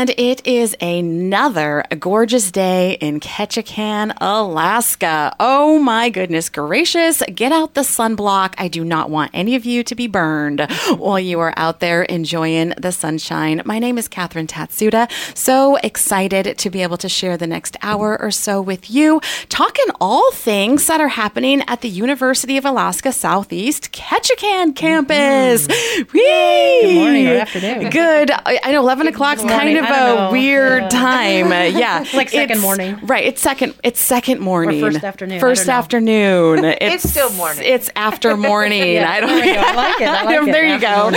and it is another gorgeous day in Ketchikan, Alaska. Oh my goodness gracious. Get out the sunblock. I do not want any of you to be burned while you are out there enjoying the sunshine. My name is Catherine Tatsuda. So excited to be able to share the next hour or so with you, talking all things that are happening at the University of Alaska Southeast Ketchikan campus. Mm-hmm. Good morning or afternoon. Good. I know 11 o'clock's kind of a weird yeah. time. Uh, yeah. it's like second it's, morning. Right. It's second it's second morning. Or first afternoon. First afternoon. It's, it's, still morning. It's after morning. yeah, I don't there I like it. I like there it. you go.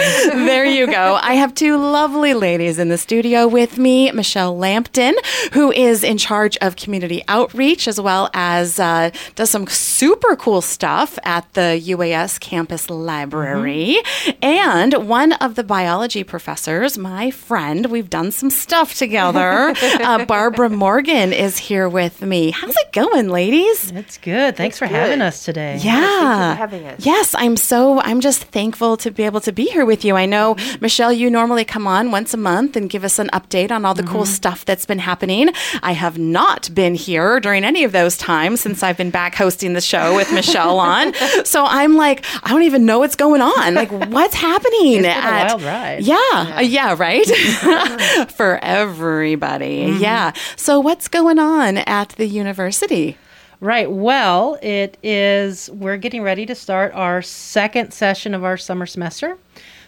there you go. I have two lovely ladies in the studio with me, Michelle Lampton, who is in charge of community outreach as well as uh, does some super cool stuff at the UAS campus library. Mm-hmm. And one of the biology professors, my friend, we've done some stuff together. uh, Barbara Morgan is here with me. How's it going, ladies? It's good. Thanks it's for good. having us today. Yeah. having us. Yes, I'm so, I'm just thankful to be able to be here with you. I know, Michelle, you normally come on once a month and give us an update on all the mm-hmm. cool stuff that's been happening. I have not been here during any of those times since I've been back hosting the show with Michelle on. So I'm like, I don't even know what's going on. Like, what's happening? It's at, a wild ride. Yeah, yeah, uh, yeah right. For everybody. Mm-hmm. Yeah. So what's going on at the university? Right. Well, it is, we're getting ready to start our second session of our summer semester,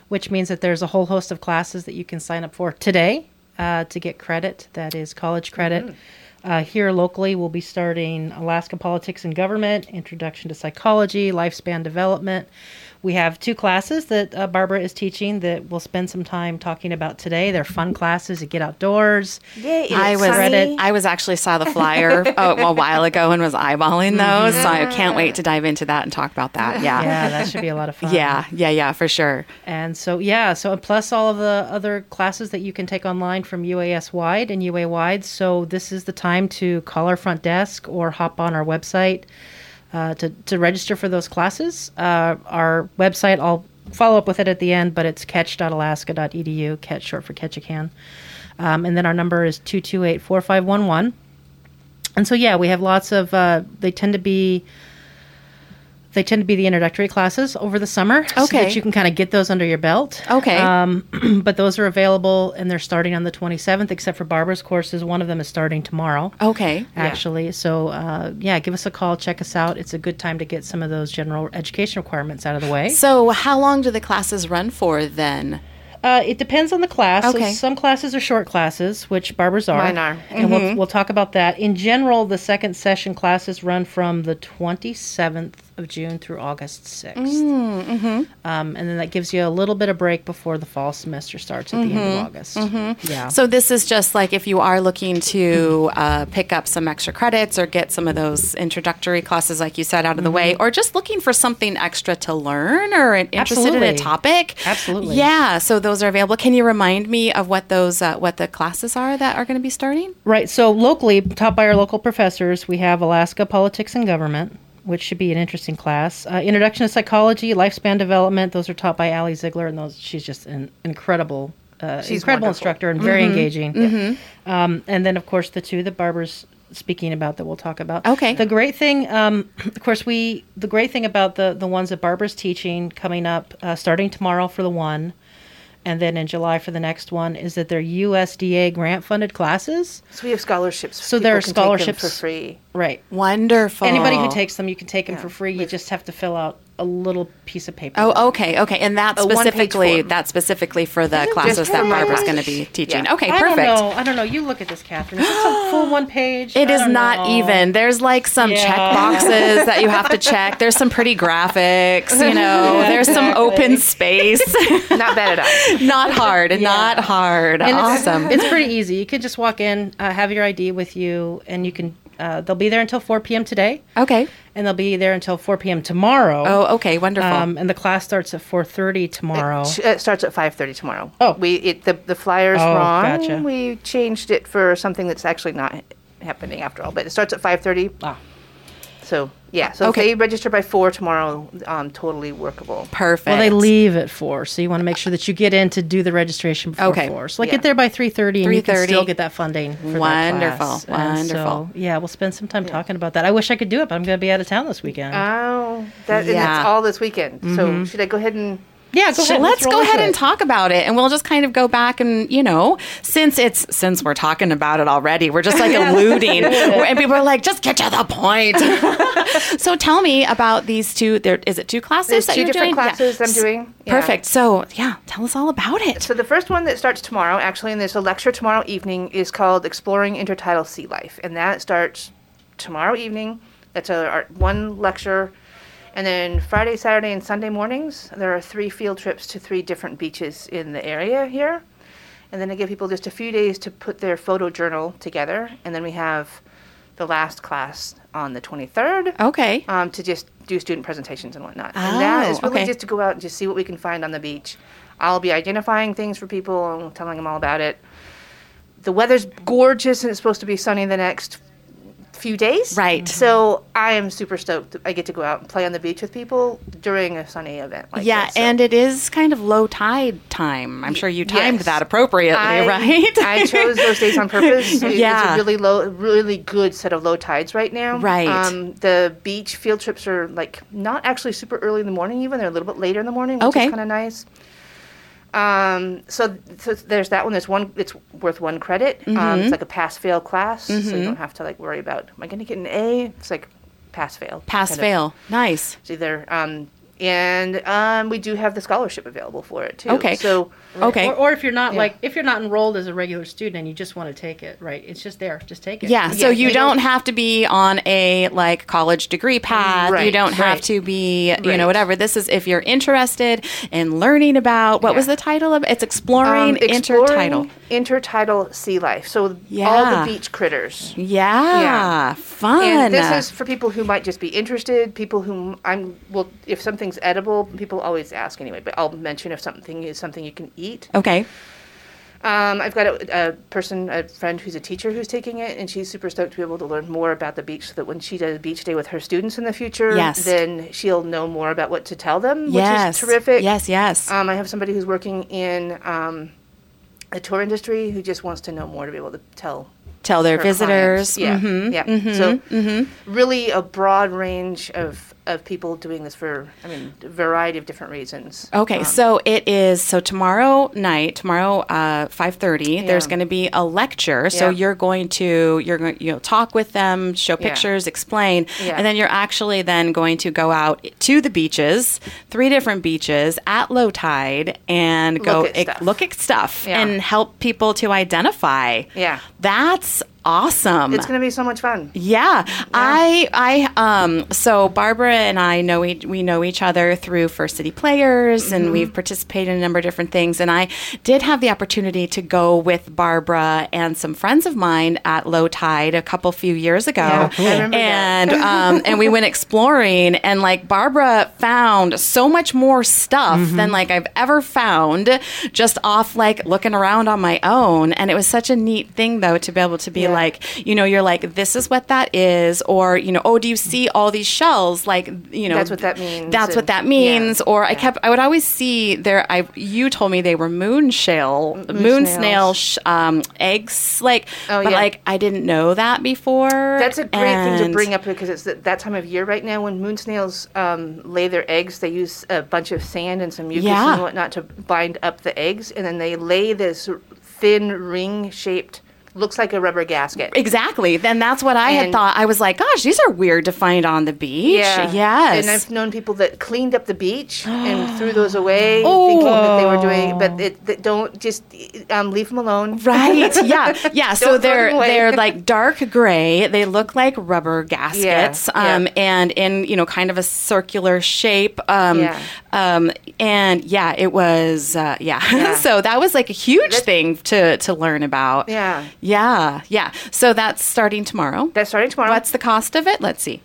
which means that there's a whole host of classes that you can sign up for today uh, to get credit. That is college credit. Mm-hmm. Uh, here locally, we'll be starting Alaska Politics and Government, Introduction to Psychology, Lifespan Development. We have two classes that uh, Barbara is teaching that we'll spend some time talking about today. They're fun classes to get outdoors. Yay, I was sunny. I was actually saw the flyer uh, a while ago and was eyeballing those, mm-hmm. so I can't wait to dive into that and talk about that. Yeah, yeah, that should be a lot of fun. yeah, yeah, yeah, for sure. And so yeah, so plus all of the other classes that you can take online from UAS Wide and UA Wide. So this is the time to call our front desk or hop on our website uh, to, to register for those classes. Uh, our website, I'll follow up with it at the end, but it's ketch.alaska.edu, catch short for Ketchikan. Um, and then our number is 228 4511. And so, yeah, we have lots of, uh, they tend to be they tend to be the introductory classes over the summer, okay. so that you can kind of get those under your belt. Okay. Um, but those are available, and they're starting on the 27th, except for Barbara's courses. One of them is starting tomorrow. Okay. Actually, yeah. so uh, yeah, give us a call, check us out. It's a good time to get some of those general education requirements out of the way. So, how long do the classes run for then? Uh, it depends on the class. Okay. So some classes are short classes, which Barbara's are. Mine are. And mm-hmm. we'll, we'll talk about that. In general, the second session classes run from the 27th of June through August 6th. Mm, mm-hmm. Um, and then that gives you a little bit of break before the fall semester starts at mm-hmm. the end of mm-hmm. August. Mm-hmm. Yeah. So this is just like if you are looking to uh, pick up some extra credits or get some of those introductory classes, like you said, out of the way, mm-hmm. or just looking for something extra to learn or interested Absolutely. in a topic. Absolutely. Yeah. So those are available. Can you remind me of what those uh, what the classes are that are going to be starting? Right. So locally, taught by our local professors, we have Alaska Politics and Government which should be an interesting class. Uh, Introduction to Psychology, Lifespan Development. Those are taught by Ali Ziegler, and those she's just an incredible, uh, she's incredible wonderful. instructor and very mm-hmm. engaging. Mm-hmm. Um, and then, of course, the two that Barbara's speaking about that we'll talk about. Okay. The great thing, um, of course, we the great thing about the the ones that Barbara's teaching coming up, uh, starting tomorrow for the one and then in July for the next one is that they're USDA grant funded classes. So we have scholarships. So there are scholarships for free. Right. Wonderful. Anybody who takes them, you can take them yeah. for free. You just have to fill out a little piece of paper. Oh, okay, okay, and that specifically that specifically for the classes that Barbara's going to be teaching. Yeah. Okay, perfect. I don't know. I don't know. You look at this, Catherine. Is it a full one page? It is not know. even. There's like some yeah. check boxes that you have to check. There's some pretty graphics. You know, yeah, there's some open space. not bad at all. not hard. Not hard. And awesome. It's, it's, pretty easy. You could just walk in, uh, have your ID with you, and you can uh, they'll be there until 4 p.m. today. Okay. And they'll be there until 4 p.m. tomorrow. Oh, okay, wonderful. Um, and the class starts at 4:30 tomorrow. It, it, starts at 5:30 tomorrow. Oh, we it, the the flyer's oh, wrong. Gotcha. We changed it for something that's actually not happening after all. But it starts at 5:30. Ah. So yeah, so Okay. if they register by four tomorrow, um, totally workable. Perfect. Well, they leave at four, so you want to make sure that you get in to do the registration before Okay. four. So like Yeah. get there by three thirty, and you can still get that funding. For Wonderful, that class. Wonderful. So, yeah, we'll spend some time talking about that. I wish I could do it, but I'm going to be out of town this weekend. Oh, that and Yeah. it's all this weekend. So should I go ahead and? Yeah, go So ahead. let's roll go into ahead and it. talk about it and we'll just kind of go back and you know since it's since we're talking about it already we're just like alluding and people are like just get to the point so tell me about these two there is it two classes There's that two you're different doing? classes I'm doing. Yeah. perfect so yeah tell us all about it So the first one that starts tomorrow, actually, and there's a lecture tomorrow evening, is called "Exploring Intertidal Sea Life," and that starts tomorrow evening. That's a our, one lecture, and then Friday, Saturday, and Sunday mornings there are three field trips to three different beaches in the area here, and then I give people just a few days to put their photo journal together, and then we have the last class on the 23rd okay um, to just do student presentations and whatnot. and that is Oh, really okay. just to go out and just see what we can find on the beach. I'll be identifying things for people and telling them all about it. The weather's gorgeous and it's supposed to be sunny the next few days. Right. So I am super stoked. I get to go out and play on the beach with people during a sunny event like yeah this. So and it is kind of low tide time i'm sure you timed yes. that appropriately I, right I chose those days on purpose. Yeah. It's a really low, really good set of low tides right now. Right. Um, the beach field trips are like not actually super early in the morning. Even they're a little bit later in the morning, which Okay. is kind of nice. Um, so, so there's that one. There's one. It's worth one credit. Um, Mm-hmm. it's like a pass fail class, so you don't have to like worry about am I going to get an A? It's like pass fail. Pass-fail. nice It's either um, and um, we do have the scholarship available for it too. Okay. So okay Or, or if you're not Yeah. like if you're not enrolled as a regular student and you just want to take it, right? It's just there. Just take it. Yeah, so Yeah, you you don't don't- have to be on a like college degree path. Right. you don't have right. to be, you know, whatever. This is if you're interested in learning about what was the title of it? It's exploring, Um, exploring intertidal. intertidal sea life. So all the beach critters. Yeah, Yeah. fun. And this is for people who might just be interested, people who I'm well if something's edible, people always ask anyway, but I'll mention if something is something you can eat. okay. Um, I've got a, a person, a friend who's a teacher who's taking it, and she's super stoked to be able to learn more about the beach so that when she does a beach day with her students in the future, Yes. then she'll know more about what to tell them, yes. which is terrific. Yes, yes. Um, I have somebody who's working in um, the tour industry who just wants to know more to be able to tell Tell their visitors. clients. Yeah, Mhm, yeah. mhm, so mhm. really a broad range of of people doing this for, I mean, a variety of different reasons. Okay, Um, so it is so tomorrow night, tomorrow uh, five thirty. There's going to be a lecture. So Yeah. you're going to you're going you know talk with them, show Yeah. pictures, explain, Yeah. and then you're actually then going to go out to the beaches, three different beaches at low tide, and go Look at stuff. look at stuff Yeah. and help people to identify. Yeah. that's awesome. it's going to be so much fun. Yeah, I, I, um, so Barbara and I know we, we know each other through First City Players, and we've participated in a number of different things. And I did have the opportunity to go with Barbara and some friends of mine at Low Tide a couple few years ago, Yeah, I remember that. and um, and we went exploring, and like Barbara found so much more stuff than like I've ever found just off like looking around on my own. And it was such a neat thing though to be able to be Yeah. Like, you know, you're like, this is what that is, or you know, oh, do you see all these shells? Like, you know, That's what that means, That's what that means. yeah, Or I kept, I would always see there. I you told me they were moon shell, moon, snail sh- um, eggs, like, Oh, but yeah. like I didn't know that before. That's a great thing to bring up because it's that, that time of year right now when moon snails um, lay their eggs. They use a bunch of sand and some mucus Yeah. and whatnot to bind up the eggs, and then they lay this thin ring-shaped, looks like a rubber gasket. Exactly. Then that's what I had thought. I was like, gosh, these are weird to find on the beach. Yeah. Yes. And I've known people that cleaned up the beach and threw those away, thinking that they were doing, but it, that don't just um, leave them alone. Right. Yeah. Yeah. so they're they're like dark gray. They look like rubber gaskets. Yeah, Um yeah. and in, you know, kind of a circular shape. Um Yeah. um and yeah, it was uh yeah. Yeah. so that was like a huge thing to to learn about. Yeah. Yeah. Yeah. So that's starting tomorrow. That's starting tomorrow. What's the cost of it? Let's see.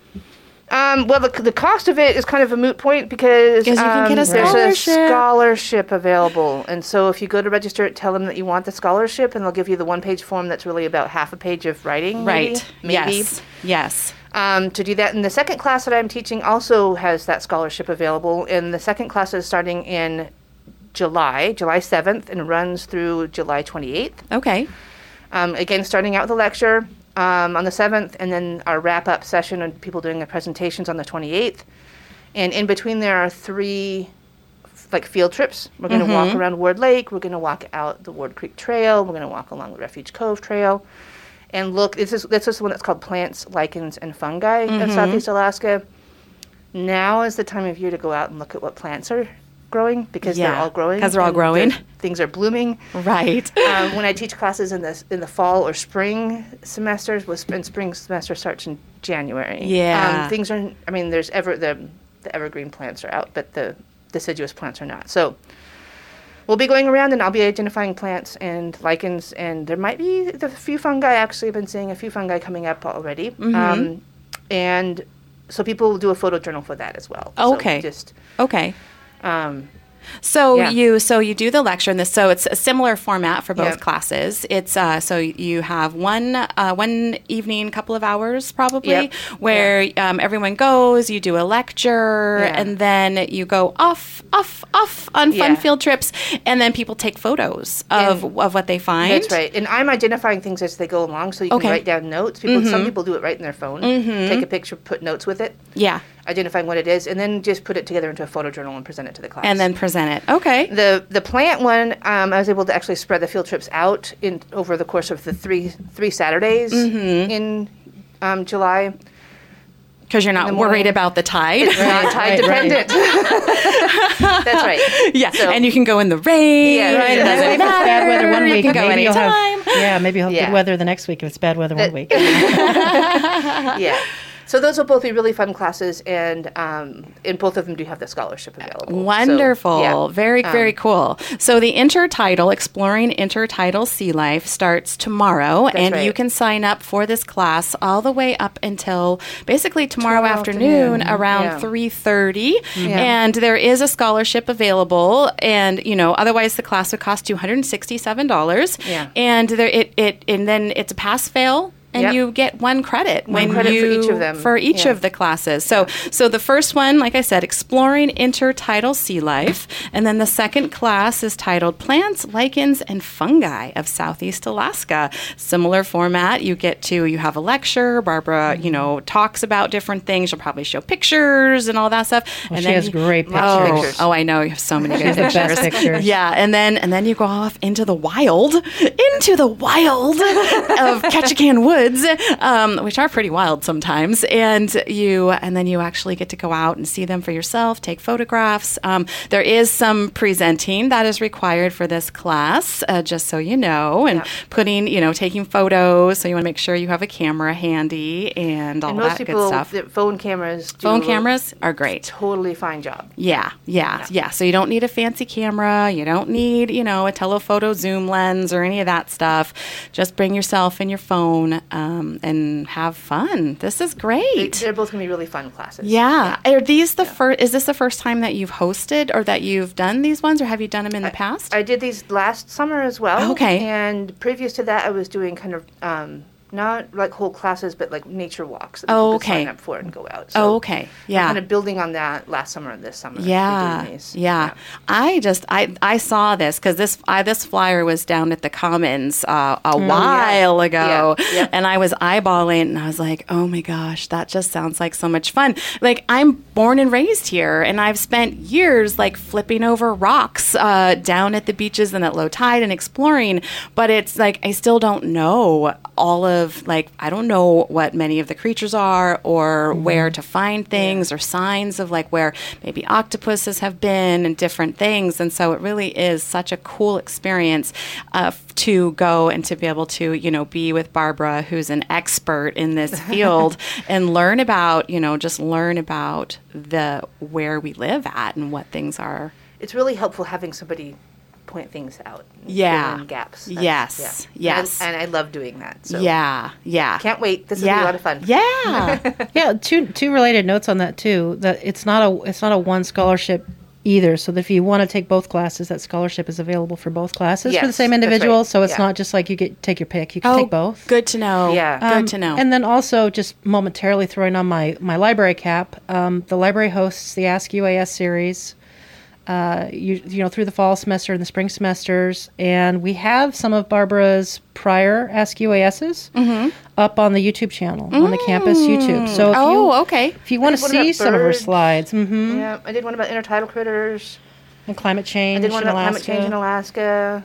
Um, well, the, the cost of it is kind of a moot point because Because you can um, get a there's a scholarship. available, and so if you go to register it, tell them that you want the scholarship, and they'll give you the one-page form that's really about half a page of writing. maybe- Right. Maybe. Yes. Yes. um, to do that. And the second class that I'm teaching also has that scholarship available. And the second class is starting in July, July 7th, and runs through July 28th. Okay. Um, again, starting out with a lecture um, on the 7th, and then our wrap up session and people doing their presentations on the 28th. And in between, there are three like field trips. We're going to walk around Ward Lake. We're going to walk out the Ward Creek Trail. We're going to walk along the Refuge Cove Trail, and look. This is this is one that's called Plants, Lichens, and Fungi of Southeast Alaska. Now is the time of year to go out and look at what plants are growing because they're all growing. Because they're all growing. Things are blooming. Right. um, when I teach classes in the in the fall or spring semesters, was and spring semester starts in January. Yeah. um, things are. I mean, there's ever the the evergreen plants are out, but the deciduous plants are not. So we'll be going around, and I'll be identifying plants and lichens, and there might be the few fungi. Actually, I've been seeing a few fungi coming up already. Mm-hmm. Um, and so people will do a photo journal for that as well. So Okay. just Okay. Um, So Yeah. you so you do the lecture and this so it's a similar format for both Yeah. classes. It's uh, so you have one uh, one evening, couple of hours probably, Yep. where um, everyone goes. You do a lecture, Yeah. and then you go off off off on fun Yeah. field trips, and then people take photos of And- of what they find. That's right. And I'm identifying things as they go along, so you Okay. can write down notes. People, some people do it right in their phone. Take a picture, put notes with it, Yeah, identifying what it is, and then just put it together into a photo journal and present it to the class. and then present it. Okay. the the plant one, um, I was able to actually spread the field trips out in over the course of the three three Saturdays in um, July. Because you're not worried about the tide. Not tide right, right. dependent. That's right. yeah, So- and you can go in the rain. Yeah, It right, and doesn't Maybe if it's bad weather one week, You can go maybe you'll anytime. have yeah, maybe you'll have Yeah. good weather the next week if it's bad weather one That- week. yeah. So those will both be really fun classes, and um, and both of them do have the scholarship available. So, Wonderful. yeah. Very, Um, very cool. So the intertidal, exploring intertidal sea life, starts tomorrow, and you can sign up for this class all the way up until basically tomorrow, Tomorrow afternoon, afternoon. around Yeah. three thirty. Yeah. And there is a scholarship available, and you know, otherwise the class would cost two hundred and sixty-seven dollars. Yeah. And there, it, it, and then it's a pass fail. And Yep. you get one credit when credit for you each of them. for each Yeah. of the classes. So, so the first one, like I said, exploring intertidal sea life, and then the second class is titled Plants, Lichens, and Fungi of Southeast Alaska. Similar format. You get to you have a lecture. Barbara, you mm-hmm. know, talks about different things. She'll probably show pictures and all that stuff. and she has you- great Oh, pictures. oh, I know you have so many good pictures. best pictures. Yeah, and then and then you go off into the wild, into the wild of Ketchikan Woods, um, which are pretty wild sometimes. And you and then you actually get to go out and see them for yourself, take photographs. Um, there is some presenting that is required for this class, uh, just so you know, and Yeah. putting you know taking photos. So you want to make sure you have a camera handy and all And most that people, good stuff. the phone cameras, do Phone cameras are great. totally fine job. Yeah, yeah, yeah, So you don't need a fancy camera. You don't need, you know, a telephoto zoom lens or any of that stuff. Just bring yourself and your phone um, and have fun. This is great. They're both gonna be really fun classes. Yeah. Are these the first? Is this the first time that you've hosted or that you've done these ones, or have you done them in the past? I did these last summer as well. Okay. And previous to that, I was doing kind of um, not like whole classes, but like nature walks. That Oh, people okay. Sign up for and go out. oh, okay. Yeah. Kind of building on that last summer and this summer. Yeah, these. yeah. I just I I saw this because this I this flyer was down at the Commons uh, a while ago, Yeah, yeah. and I was eyeballing, and I was like, oh my gosh, that just sounds like so much fun. Like I'm born and raised here, and I've spent years like flipping over rocks uh, down at the beaches and at low tide and exploring, but it's like I still don't know all of like I don't know what many of the creatures are or where to find things or signs of like where maybe octopuses have been and different things. And so it really is such a cool experience uh, to go and to be able to you know be with Barbara who's an expert in this field and learn about you know just learn about the where we live at and what things are. It's really helpful having somebody point things out. and fill Yeah. in gaps. Yes, yeah. yes. And, and I love doing that. So yeah yeah Can't wait. This will be a lot of fun. yeah yeah, two two related notes on that too. That it's not a it's not a one scholarship either. So that if you want to take both classes, that scholarship is available for both classes for the same that's right. individual. So it's Yeah. not just like you get take your pick. You can Oh, take both. good to know. Yeah. good Um, to know. And then also, just momentarily throwing on my my library cap, um, the library hosts the Ask UAS series. Uh, you, you know, through the fall semester and the spring semesters, and we have some of Barbara's prior Ask UASs Mm-hmm. up on the YouTube channel on the campus YouTube. So if oh, you okay. if you want to see some of her slides, hmm Yeah, I did one about intertidal critters. and climate change I did one about Alaska, climate change in Alaska.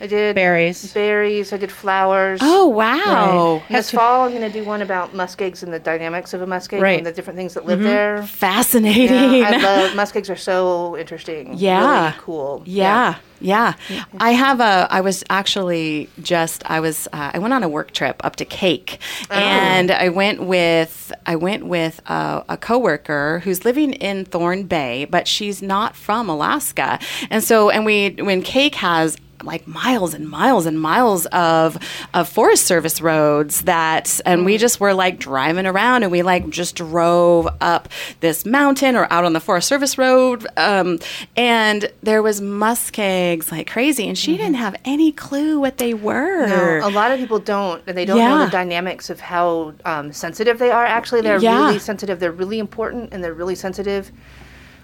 I did berries. berries. I did flowers. Oh, wow. Right. This fall, I'm going to do one about muskegs and the dynamics of a muskeg Right. and the different things that live there. Fascinating. Yeah, I love muskegs are so interesting. Yeah. really cool. Yeah, yeah. I have a. I was actually just. I was. Uh, I went on a work trip up to Kake, and I went with. I went with a, a coworker who's living in Thorne Bay, but she's not from Alaska, and so and we when Kake has like miles and miles and miles of of Forest Service roads that and we just were like driving around and we like just drove up this mountain or out on the Forest Service road um, and there was muskegs like crazy and she didn't have any clue what they were. No, a lot of people don't, and they don't know the dynamics of how um, sensitive they are. Actually, they're Yeah. really sensitive. They're really important, and they're really sensitive.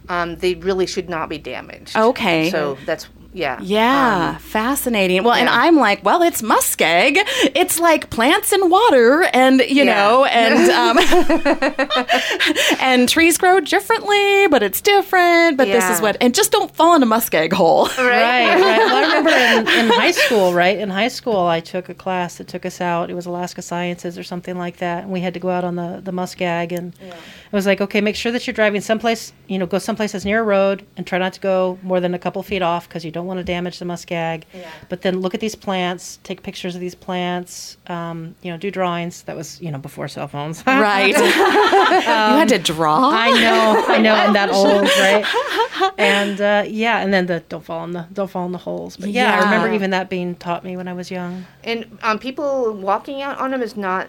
Um, they really should not be damaged. Okay. So that's yeah. Yeah, Um, fascinating. Well, and. I'm like, well, it's muskeg. It's like plants and water, and you Yeah. know, and um, and trees grow differently, but it's different. But this is what, and just don't fall in a muskeg hole. right. Right, right. Well, I remember in, in high school, right? In high school, I took a class that took us out. It was Alaska Sciences or something like that, and we had to go out on the the muskeg, and it was like, okay, make sure that you're driving someplace, you know, go someplace that's near a road, and try not to go more than a couple feet off because you don't want to damage the muskeg. Yeah. But then look at these plants, take pictures of these plants, um, you know, do drawings. That was, you know, before cell phones. right? you had to draw. I know, I know, I'm that old, right? And uh, yeah, and then the don't fall in the don't fall in the holes. But yeah, I remember even that being taught me when I was young. And um, people walking out on them is not.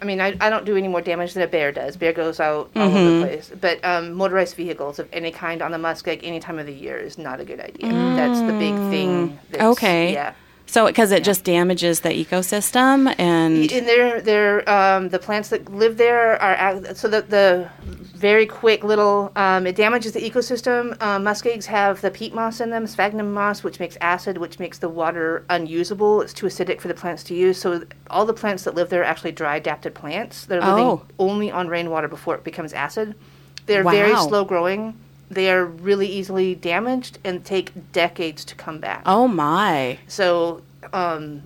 I mean, I, I don't do any more damage than a bear does. Bear goes out all over Mm-hmm. the place. But um, motorized vehicles of any kind on the muskeg any time of the year is not a good idea. That's the big thing. That's, Mm. Okay. Yeah. So, because it just damages the ecosystem, and And they're, they're, um, the plants that live there are so the, the very quick little um, it damages the ecosystem. Uh, muskegs have the peat moss in them, sphagnum moss, which makes acid, which makes the water unusable. It's too acidic for the plants to use. So all the plants that live there are actually dry adapted plants. They're living Oh. only on rainwater before it becomes acid. They're very slow growing. They are really easily damaged and take decades to come back. oh my, So, um,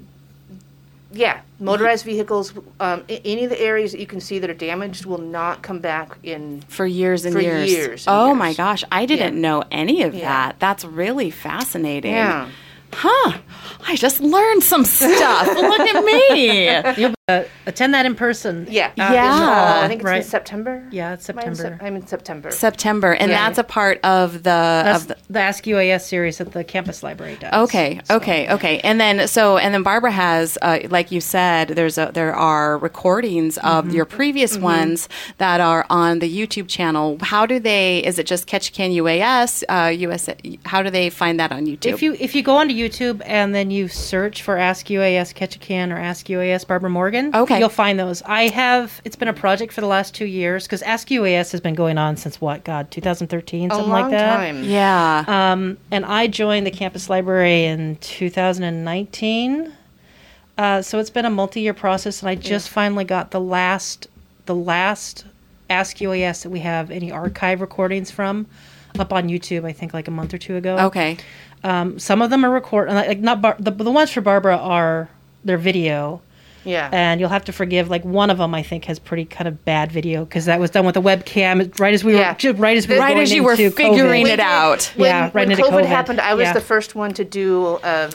yeah, motorized vehicles, um, any of the areas that you can see that are damaged will not come back in. for years and For years. years and oh my gosh, I didn't Yeah. know any of Yeah. that. That's really fascinating. Yeah. Huh. I just learned some stuff. Look at me. You'll uh, attend that in person. Yeah. uh, Yeah. uh, I think it's in September. Yeah, it's Am I in Sep- September. I'm in September. September, and Yeah. that's a part of the That's of the. the, Ask UAS series that the campus library does. Okay, So- okay, okay, and then so and then Barbara has, uh, like you said, there's a there are recordings of Mm-hmm. your previous ones that are on the YouTube channel. How do they? Is it just Ketchikan UAS? Uh, US? How do they find that on YouTube? If you if you go onto YouTube and then you search for Ask UAS Ketchikan or Ask UAS Barbara Morgan, Okay. you'll find those. I have. It's been a project for the last two years because Ask UAS has been going on since what? God, 2013, a something long like that. time. yeah. Um, and I joined the campus library in 2019. Uh, so it's been a multi-year process, and I just finally got the last, the last Ask UAS that we have any archive recordings from, up on YouTube. I think like a month or two ago. okay. Um, some of them are record, like not bar- the the ones for Barbara are their video, Yeah. and you'll have to forgive. Like one of them, I think has pretty kind of bad video because that was done with a webcam right as we Yeah. were right as we were Right going as you were figuring COVID. it out. When, Yeah, right when into COVID, COVID. happened, I was Yeah. the first one to do a,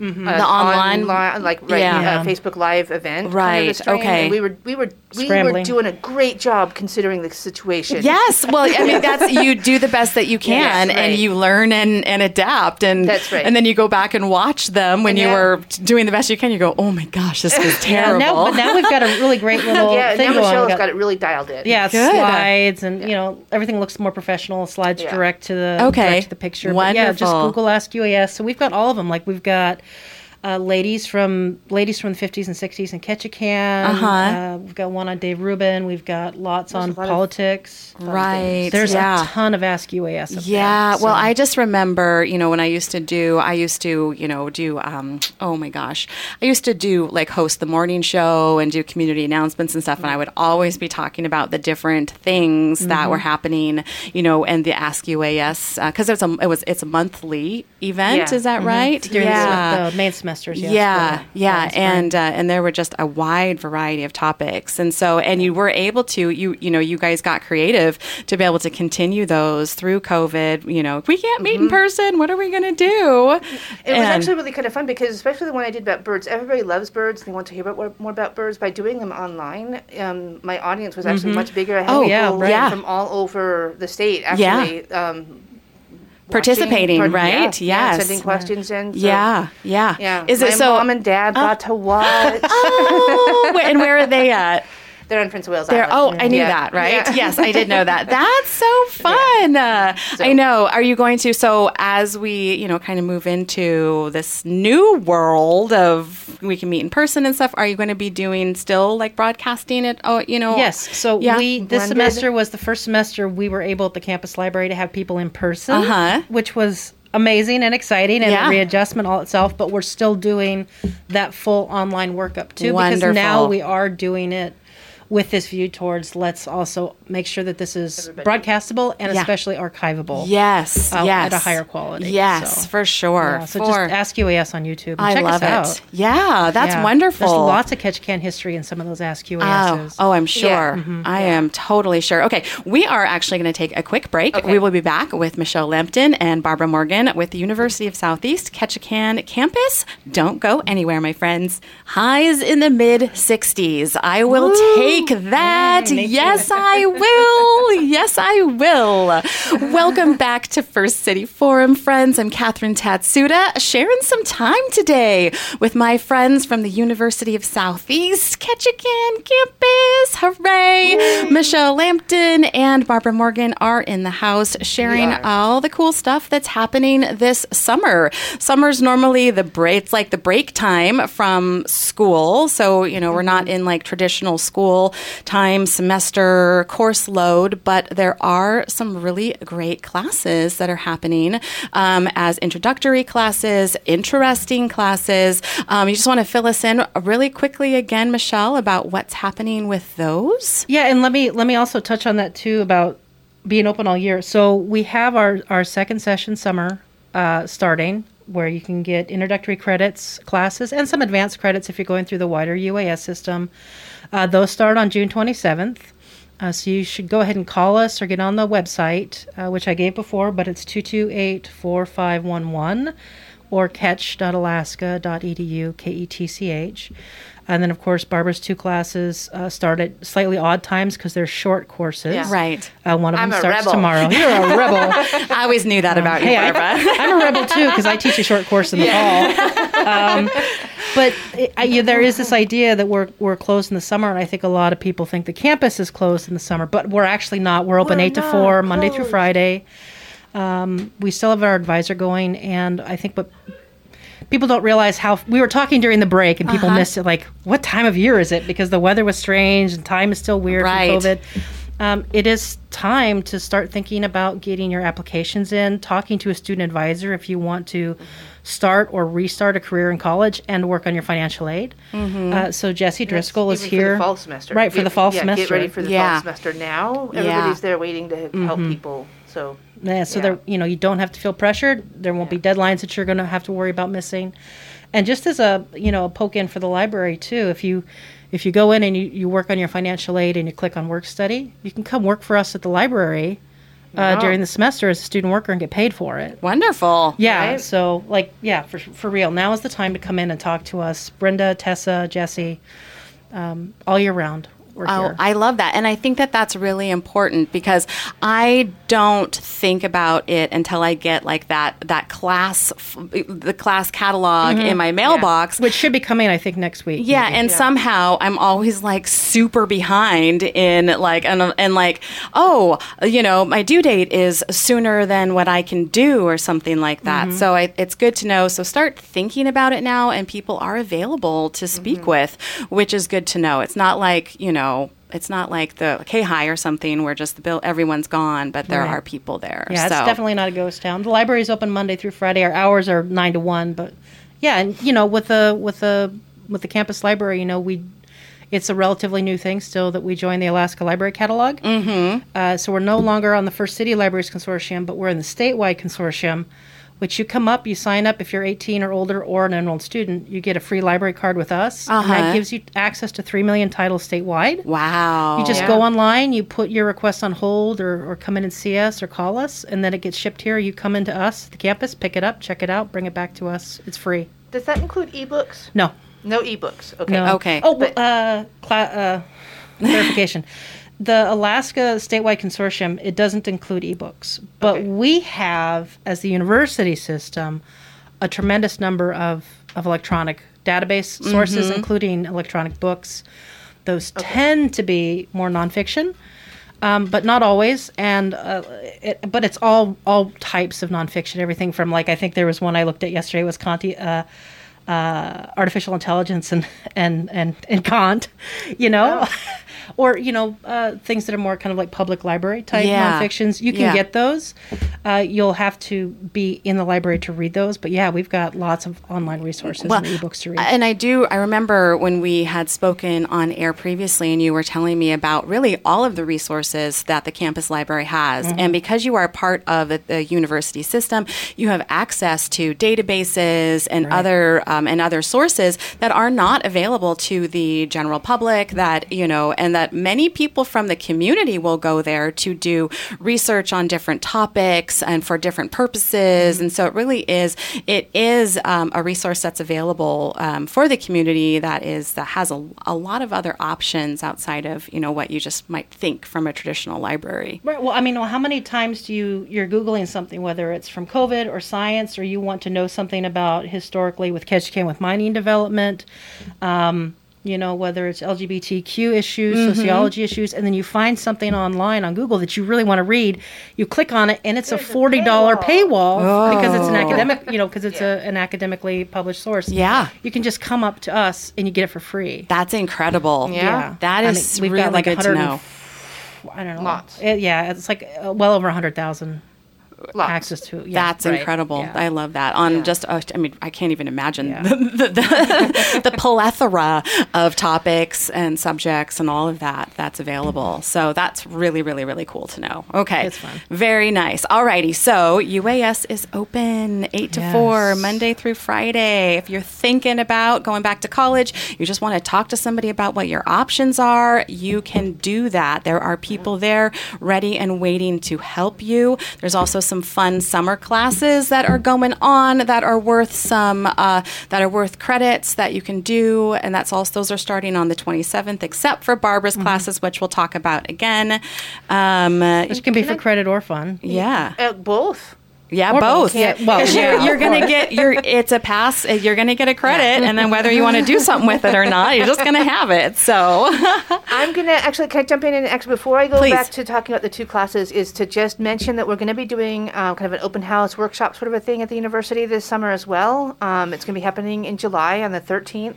an The online- online- like right, Yeah. uh, Facebook Live event. kind of Right, okay. And we were we were we were doing a great job considering the situation. Yes, well, I mean that's you do the best that you can, Yes, and you learn and, and adapt, and That's right. And then you go back and watch them when you Yeah. were doing the best you can. You go, oh my gosh, this is terrible. Now, but now we've got a really great little Yeah, thing now going. Michelle's We've got, it really dialed in. Yeah, Good. slides and you know everything looks more professional. Slides Yeah. direct to the Okay. direct to the picture. But yeah, just Google Ask UAS. So we've got all of them. Like we've got uh, ladies from ladies from the fifties and sixties in Ketchikan. Uh-huh. Uh, we've got one on Dave Rubin. We've got lots on a lot of politics. right? There's yeah. a ton of Ask UAS. Yeah, there, so- well, I just remember, you know, when I used to do, I used to, you know, do, um, oh my gosh, I used to do like host the morning show and do community announcements and stuff, and I would always be talking about the different things that were happening, you know, and the Ask UAS because it's a, it was, it's a monthly event, Yeah. is that right? during yeah. the, the main semesters. Yes, yeah, for- yeah, for and uh, and there were just a wide variety of topics, and so and you were able to you you know you guys got creative to be able to continue those through COVID. You know, we can't meet in person. What are we going to do? It was actually really kind of fun because, especially the one I did about birds, everybody loves birds. They want to hear about more, about birds. By doing them online, um, my audience was actually much bigger. I had Oh, people yeah, right. From all over the state Yeah. actually. Um, Participating, watching- right? Yeah, yeah, sending questions in. so- yeah, yeah, Yeah. Is my it so? Mom and dad oh. got to watch. oh, and where are they at? They're on Prince of Wales There. Island. Oh, I knew Yeah. that, right? Yeah. Yes, I did know that. That's so fun. Uh, So- I know. Are you going to? So as we, you know, kind of move into this new world of we can meet in person and stuff, are you going to be doing still like broadcasting it? Oh, you know. Yes. So Yeah. we this Blended. semester was the first semester we were able at the campus library to have people in person, Uh-huh. which was amazing and exciting and Yeah. readjustment all itself. But we're still doing that full online workup too because now we are doing it with this view towards let's also make sure that this is Everybody. broadcastable and Yeah. especially archivable. Yes. uh, yes. at a higher quality, Yes, so. for sure. Yeah, so for, just ask UAS on YouTube. And I check love us it. out. Yeah, that's Yeah. wonderful. There's lots of Ketchikan history in some of those Ask Oh, UASs. oh, I'm sure. Yeah. Mm-hmm. I am totally sure. Okay, we are actually going to take a quick break. Okay. We will be back with Michelle Lampton and Barbara Morgan with the University of Southeast Ketchikan campus. Don't go anywhere, my friends. Highs in the mid 60s. I will take that. Mm, yes, I will. Yes, I will. Welcome back to First City Forum, friends. I'm Catherine Tatsuda, sharing some time today with my friends from the University of Southeast Ketchikan campus. Hooray! Michelle Lampton and Barbara Morgan are in the house sharing all the cool stuff that's happening this summer. Summer's normally the break, it's like the break time from school. So, you know, we're not in like traditional school time, semester, course load, but there are some really great classes that are happening um, as introductory classes, interesting classes. Um, you just want to fill us in really quickly again, Michelle, about what's happening with those? Yeah, and let me let me also touch on that too about being open all year. So we have our our second session summer uh, starting where you can get introductory credits classes and some advanced credits if you're going through the wider UAS system. Uh, those start on June 27th. Uh, so you should go ahead and call us or get on the website, uh, which I gave before, but it's 228 4511 or ketch.alaska.edu, K E T C H. And then, of course, Barbara's two classes uh, start at slightly odd times because they're short courses. Yeah. Right. Uh, one of I'm them a starts rebel. tomorrow. You're a rebel. I always knew that about you, hey, I, Barbara. I'm a rebel too because I teach a short course in the fall. Um, but it, I, yeah, there is this idea that we're we're closed in the summer, and I think a lot of people think the campus is closed in the summer, but we're actually not. We're open We're eight to not four, Monday through. Friday. Um, we still have our advisor going, and I think what people don't realize how we were talking during the break, and people missed it. Like, what time of year is it? Because the weather was strange, and time is still weird Right. from COVID. Um, it is time to start thinking about getting your applications in, talking to a student advisor if you want to start or restart a career in college and work on your financial aid. Uh, so Jesse Driscoll is Even for here. the fall semester. Right, for Get- the fall yeah, semester. Get ready for the Yeah. fall semester now. Yeah. Everybody's there waiting to help people. So Yeah, so Yeah. there, you know, you don't have to feel pressured. There won't be deadlines that you're going to have to worry about missing. And just as a, you know, a poke in for the library too, if you, if you go in and you, you work on your financial aid and you click on work study, you can come work for us at the library uh, Wow. during the semester as a student worker and get paid for it. Wonderful. Yeah. Right. So, like, yeah, for for real. Now is the time to come in and talk to us, Brenda, Tessa, Jesse, um, all year round. We're Oh, here. I love that. And I think that that's really important because I don't think about it until I get like that that class f- the class catalog mm-hmm. in my mailbox. Which should be coming, I think, next week. Yeah, maybe. and somehow I'm always like super behind in like and, and like oh you know my due date is sooner than what I can do or something like that. Mm-hmm. So I, it's good to know. So start thinking about it now, and people are available to speak mm-hmm. with, which is good to know. It's not like you know. It's not like the Kayhi or something where just the bill everyone's gone, but there Right. are people there. Yeah, it's definitely not a ghost town. The library is open Monday through Friday. Our hours are nine to one, but yeah, and you know, with the with the with the campus library, you know, we it's a relatively new thing still that we joined the Alaska Library Catalog. Mm-hmm. Uh, so we're no longer on the First City Libraries Consortium, but we're in the statewide consortium. Which you come up, you sign up if you're 18 or older or an enrolled student, you get a free library card with us, and Uh-huh. that gives you access to three million titles statewide. wow. You just Yeah. go online, you put your request on hold, or, or come in and see us, or call us, and then it gets shipped here. You come into us, the campus, pick it up, check it out, bring it back to us. It's free. Does that include ebooks? No, No ebooks. Okay. no. Okay. Oh, But- uh, cla- uh, clarification. The Alaska statewide consortium it doesn't include ebooks, but Okay. we have, as the university system, a tremendous number of, of electronic database sources, including electronic books. Those tend to be more nonfiction, um, but not always. And uh, it, but it's all all types of nonfiction. Everything from like I think there was one I looked at yesterday was Conti. Uh, uh, artificial intelligence and and and, and Kant, you know, or you know uh, things that are more kind of like public library type Yeah. nonfictions. You can Yeah. get those. Uh, you'll have to be in the library to read those. But yeah, we've got lots of online resources and ebooks to read. And I do, I remember when we had spoken on air previously, and you were telling me about really all of the resources that the campus library has. Mm-hmm. And because you are part of the, the university system, you have access to databases and other um, and other sources that are not available to the general public. That you know, and that many people from the community will go there to do research on different topics and for different purposes. And so it really is it is um, a resource that's available um, for the community that is that has a, a lot of other options outside of you know what you just might think from a traditional library. Right. Well, I mean, well, how many times do you you're googling something, whether it's from COVID or science, or you want to know something about historically with Ketchikan with mining development, um, you know, whether it's LGBTQ issues, Mm-hmm. sociology issues, and then you find something online on Google that you really want to read, you click on it, and it's a There's a forty dollar paywall. paywall, because it's an academic, you know, because it's a, an academically published source. Yeah. you can just come up to us and you get it for free. That's incredible. Yeah. that is. I mean, we've really got like good to 100 know. I don't know. Lots. It- yeah, it's like uh, well over a hundred thousand Lots. access to. Yeah, That's right. incredible. Yeah. I love that. On Yeah. just, uh, I mean, I can't even imagine Yeah. the, the, the, the plethora of topics and subjects and all of that that's available. So that's really, really, really cool to know. Okay. It's fun. Very nice. Alrighty. So UAS is open 8 to 4, Monday through Friday. If you're thinking about going back to college, you just want to talk to somebody about what your options are, you can do that. There are people there ready and waiting to help you. There's also some fun summer classes that are going on that are worth some uh, that are worth credits that you can do, and that's also those are starting on the 27th, except for Barbara's classes, which we'll talk about again. Um, Which can be for credit or fun. yeah. Uh, both. Yeah, Or both. both. Yeah, well, 'Cause you're, you're gonna get you're it's a pass. You're gonna get a credit, and then whether you want to do something with it or not, you're just gonna have it. So I'm gonna actually can I jump in and actually before I go Please. back to talking about the two classes is to just mention that we're going to be doing um, kind of an open house workshop sort of a thing at the university this summer as well. Um, it's going to be happening in July on the 13th,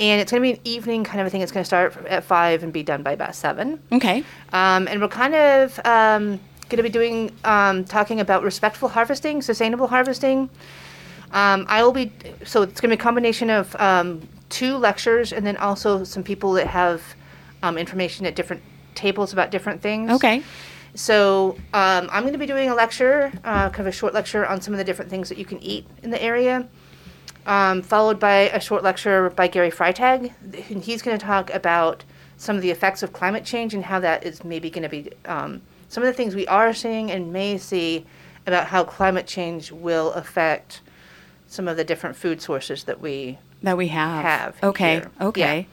and it's going to be an evening kind of a thing. It's going to start at five and be done by about seven. okay, Um, and we're kind of um, going to be doing um, talking about respectful harvesting, sustainable harvesting. Um, I will be so it's going to be a combination of um, two lectures and then also some people that have um, information at different tables about different things. okay, So um, I'm going to be doing a lecture, uh, kind of a short lecture on some of the different things that you can eat in the area, um, followed by a short lecture by Gary Freitag. And he's going to talk about some of the effects of climate change and how that is maybe going to be um, some of the things we are seeing and may see about how climate change will affect some of the different food sources that we That we have. Have Okay. here. Okay.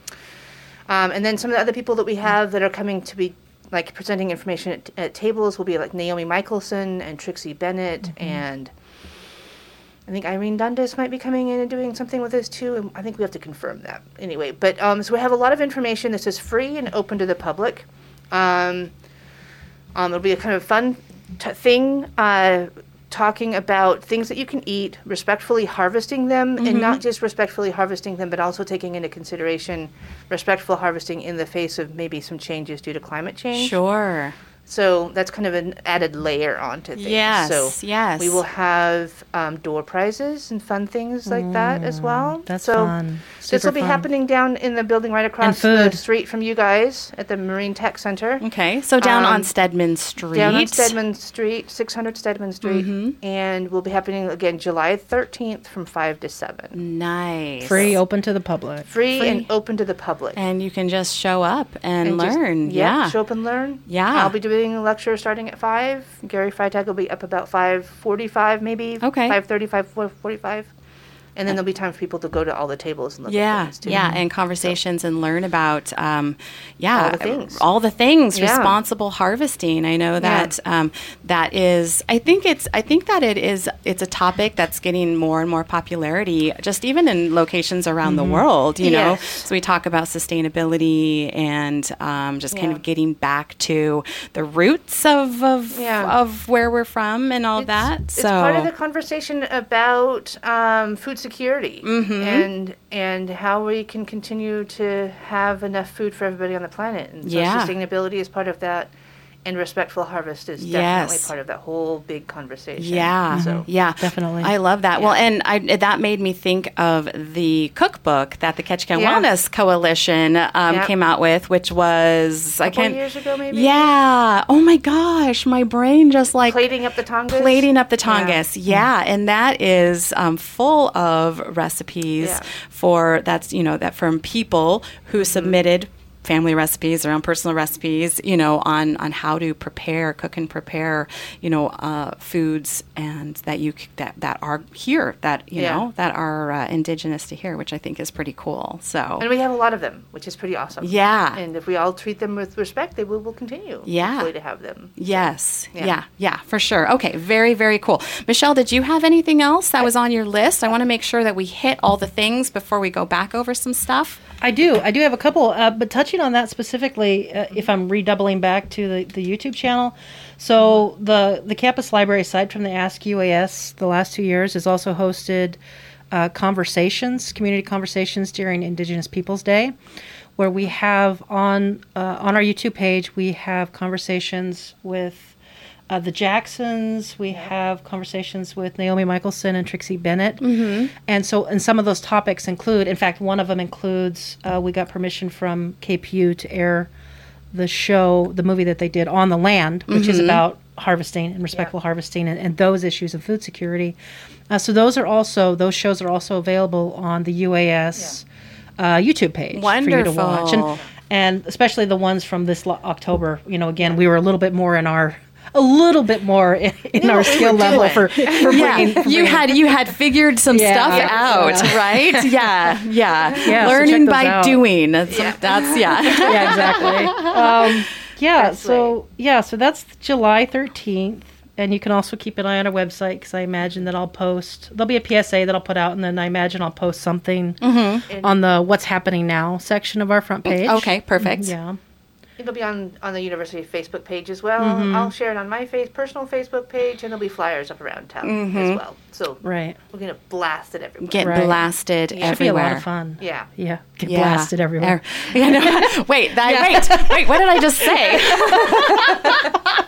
Um, and then some of the other people that we have that are coming to be like presenting information at, at tables will be like Naomi Michalsen and Trixie Bennett and I think Irene Dundas might be coming in and doing something with us too. And I think we have to confirm that anyway. But um, so we have a lot of information. This is free and open to the public. Um, um, it'll be a kind of fun t- thing. Uh, talking about things that you can eat, respectfully harvesting them, and not just respectfully harvesting them, but also taking into consideration respectful harvesting in the face of maybe some changes due to climate change. Sure. So that's kind of an added layer onto things. Yes, So yes. We will have um, door prizes and fun things like that as well. Mm, that's so fun. This will be fun. happening down in the building right across the street from you guys at the Marine Tech Center. Okay. So down Um, on Stedman Street. Down on Stedman Street, 600 Stedman Street. Mm-hmm. And will be happening again July 13th from 5 to 7. Nice. Free, open to the public. Free, Free. and open to the public. And you can just show up and, And just- learn. yeah. Show up and learn. Yeah. I'll be doing a lecture starting at 5. Gary Freitag will be up about 5.45 maybe. Okay. 5.30, 5.45. And then there'll be time for people to go to all the tables and look yeah, at things too. yeah, and conversations and learn about, um, yeah, All the things. all the things, Yeah. responsible harvesting. I know that um, that is. I think it's. I think that it is. It's a topic that's getting more and more popularity, just even in locations around the world. You know, so we talk about sustainability and um, just kind Yeah. of getting back to the roots of of, Yeah. of where we're from and all It's- that. It's part of the conversation about um, food security Mm-hmm. and and how we can continue to have enough food for everybody on the planet. And so Yeah. sustainability is part of that, and respectful harvest is definitely Yes. part of that whole big conversation. Yeah, So yeah, Definitely. I love that. Well, and I, that made me think of the cookbook that the Ketchikan Yeah. Wellness Coalition um, Yep. came out with, which was I can't. years ago, maybe. Yeah. Oh my gosh, my brain just like plating up the Tongass. plating up the Yeah. Tongass. Yeah, and that is um, full of recipes Yeah. for that's you know that from people who Mm-hmm. submitted family recipes their own personal recipes you know on on how to prepare cook and prepare you know uh, foods and that you that that are here that you Yeah. know that are uh, indigenous to here which i think is pretty cool so And we have a lot of them, which is pretty awesome. Yeah. And if we all treat them with respect, they will, will continue. Yeah. Hopefully to have them. Yes. Yeah. Yeah. yeah. for sure. Okay. Very, very cool. Michelle, did you have anything else that was on your list? I want to make sure that we hit all the things before we go back over some stuff. I do. I do have a couple, uh, but touching on that specifically, uh, if I'm redoubling back to the, the YouTube channel, so the the campus library, aside from the Ask UAS, the last two years has also hosted uh, conversations, community conversations during Indigenous Peoples Day, where we have on uh, on our YouTube page we have conversations with. Uh, the Jacksons, we have conversations with Naomi Michalsen and Trixie Bennett. Mm-hmm. And so, and some of those topics include, in fact, one of them includes, uh, we got permission from KPU to air the show, the movie that they did on the land, which is about harvesting and respectful harvesting and, and those issues of food security. Uh, so those are also, those shows are also available on the UAS uh, YouTube page for you to watch. And, and especially the ones from this lo- October, you know, again, we were a little bit more in our, a little bit more in, in our skill level doing. for, for Yeah, bringing, for you bringing- had you had figured some Yeah. stuff Yeah. out, right? Yeah, yeah. Yeah, Learning check those by out. doing. That's Yeah. that's yeah. yeah, exactly. Um, yeah, That's so yeah, so that's July thirteenth, and you can also keep an eye on our website because I imagine that I'll post. There'll be a PSA that I'll put out, and then I imagine I'll post something And on the "What's Happening Now" section of our front page. Okay, perfect. Yeah. It'll be on, on the university Facebook page as well. Mm-hmm. I'll share it on my face, personal Facebook page, and there'll be flyers up around town Mm-hmm. as well. So Right. we're going to blast it everywhere. Get Right. blasted Yeah. Should be a everywhere. lot of fun. Yeah. Yeah. Get Yeah. blasted everywhere. Er- Yeah, no, wait, that, wait, wait, what did I just say?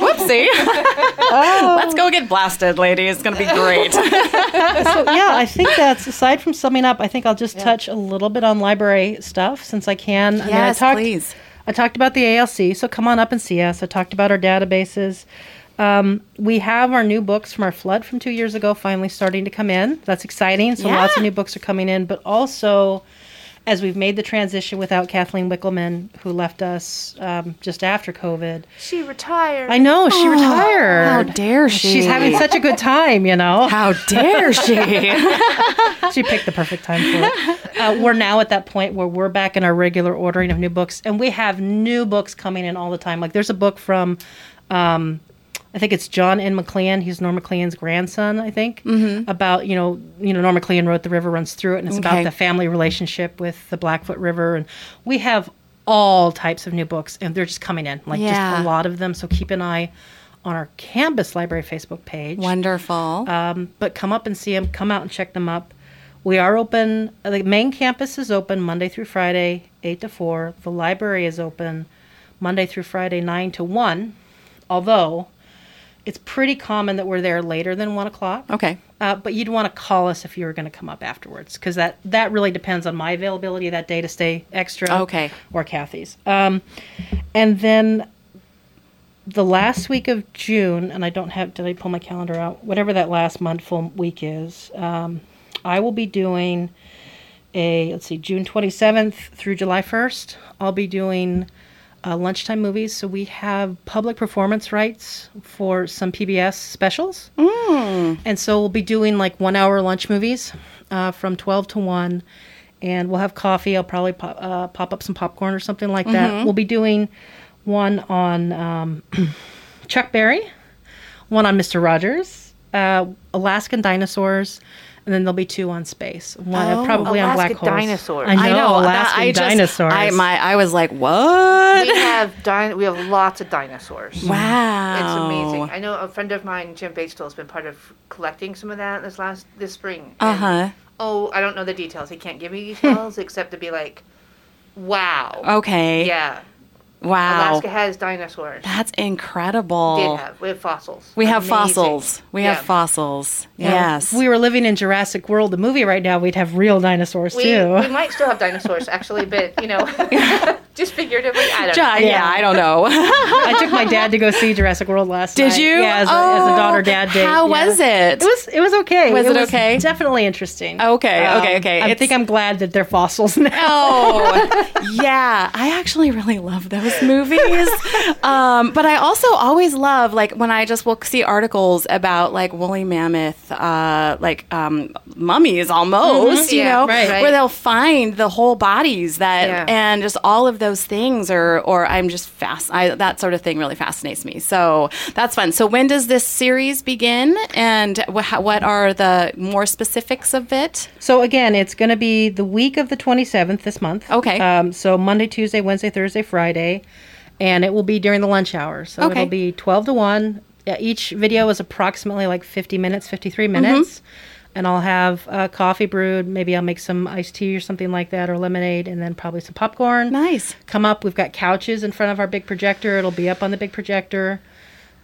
Whoopsie. Oh. Let's go get blasted, lady. It's going to be great. so yeah, I think that's aside from summing up. I think I'll just touch a little bit on library stuff since I can. I mean, I yes, talked, please. I talked about the ALC, so come on up and see us. I talked about our databases. Um, we have our new books from our flood from two years ago finally starting to come in. That's exciting. So lots of new books are coming in, but also as we've made the transition without Kathleen Wickelman, who left us um, just after COVID. She retired. I know she retired. How dare she? She's having such a good time, you know. How dare she? she picked the perfect time for it. Uh, we're now at that point where we're back in our regular ordering of new books, and we have new books coming in all the time. Like there's a book from, um, I think it's John N. Maclean. He's Norm Maclean's grandson, I think, mm-hmm. about you know you know Norm Maclean wrote The River Runs Through It, and it's Okay. about the family relationship with the Blackfoot River, and we have all types of new books, and they're just coming in, like Yeah. just a lot of them. So keep an eye on our campus library Facebook page Wonderful. um, but come up and see them. Come out and check them up. We are open. The main campus is open Monday through Friday, eight to four. The library is open Monday through Friday, nine to one. Although it's pretty common that we're there later than one o'clock. okay. Uh, but you'd want to call us if you were going to come up afterwards, because that that really depends on my availability that day to stay extra. Okay. Or Kathy's. Um, and then the last week of June, and I don't have. Did I pull my calendar out? Whatever that last month full week is, um, I will be doing a. Let's see, June twenty seventh through July first. I'll be doing. Uh, lunchtime movies. So we have public performance rights for some PBS specials. And so we'll be doing like one hour lunch movies uh, from 12 to 1. And we'll have coffee. I'll probably pop, uh, pop up some popcorn or something like that. We'll be doing one on um, Chuck Berry, one on Mr. Rogers, uh, Alaskan dinosaurs, and then there'll be two on space. One Oh. probably on black Alaskan holes. dinosaurs. I know, I know. that- Alaskan I just, dinosaurs. I, my, I was like, what? we have din- we have lots of dinosaurs. wow. It's amazing. I know a friend of mine, Jim Batesville, has been part of collecting some of that this last this spring. Uh huh. Oh, I don't know the details. He can't give me details except to be like, wow. Okay. Yeah. Wow. Alaska has dinosaurs. That's incredible. Did have. We have fossils. We have Amazing. fossils. We Yeah. have fossils. Yeah. Yes. If we were living in Jurassic World, the movie right now, we'd have real dinosaurs We, too. we might still have dinosaurs actually, but you know, just figuratively. I don't Ja- know. yeah. Yeah. I don't know. I took my dad to go see Jurassic World last night. Did you? Yeah, as a, oh, as a oh, daughter dad date. How yeah. was it? It was it was okay. Was it okay? Definitely interesting. Okay, okay, um, okay. I It's- think I'm glad that they're fossils now. Oh, yeah. I actually really love those movies. Um, but I also always love, like, when I just will see articles about, like, woolly mammoth, uh, like, um, mummies almost, you Yeah, know, right, right. where they'll find the whole bodies that, Yeah. and just all of those things, or, or I'm just fast, I, that sort of thing really fascinates me. So that's fun. So when does this series begin? And wh- what are the more specifics of it? So again, it's going to be the week of the 27th this month. Okay. Um, so Monday, Tuesday, Wednesday, Thursday, Friday, and it will be during the lunch hour. So Okay. it'll be 12 to 1. Yeah, each video is approximately like 50 minutes, 53 Mm-hmm. minutes. And I'll have uh, coffee brewed. Maybe I'll make some iced tea or something like that, or lemonade, and then probably some popcorn. Nice. Come up. We've got couches in front of our big projector. It'll be up on the big projector.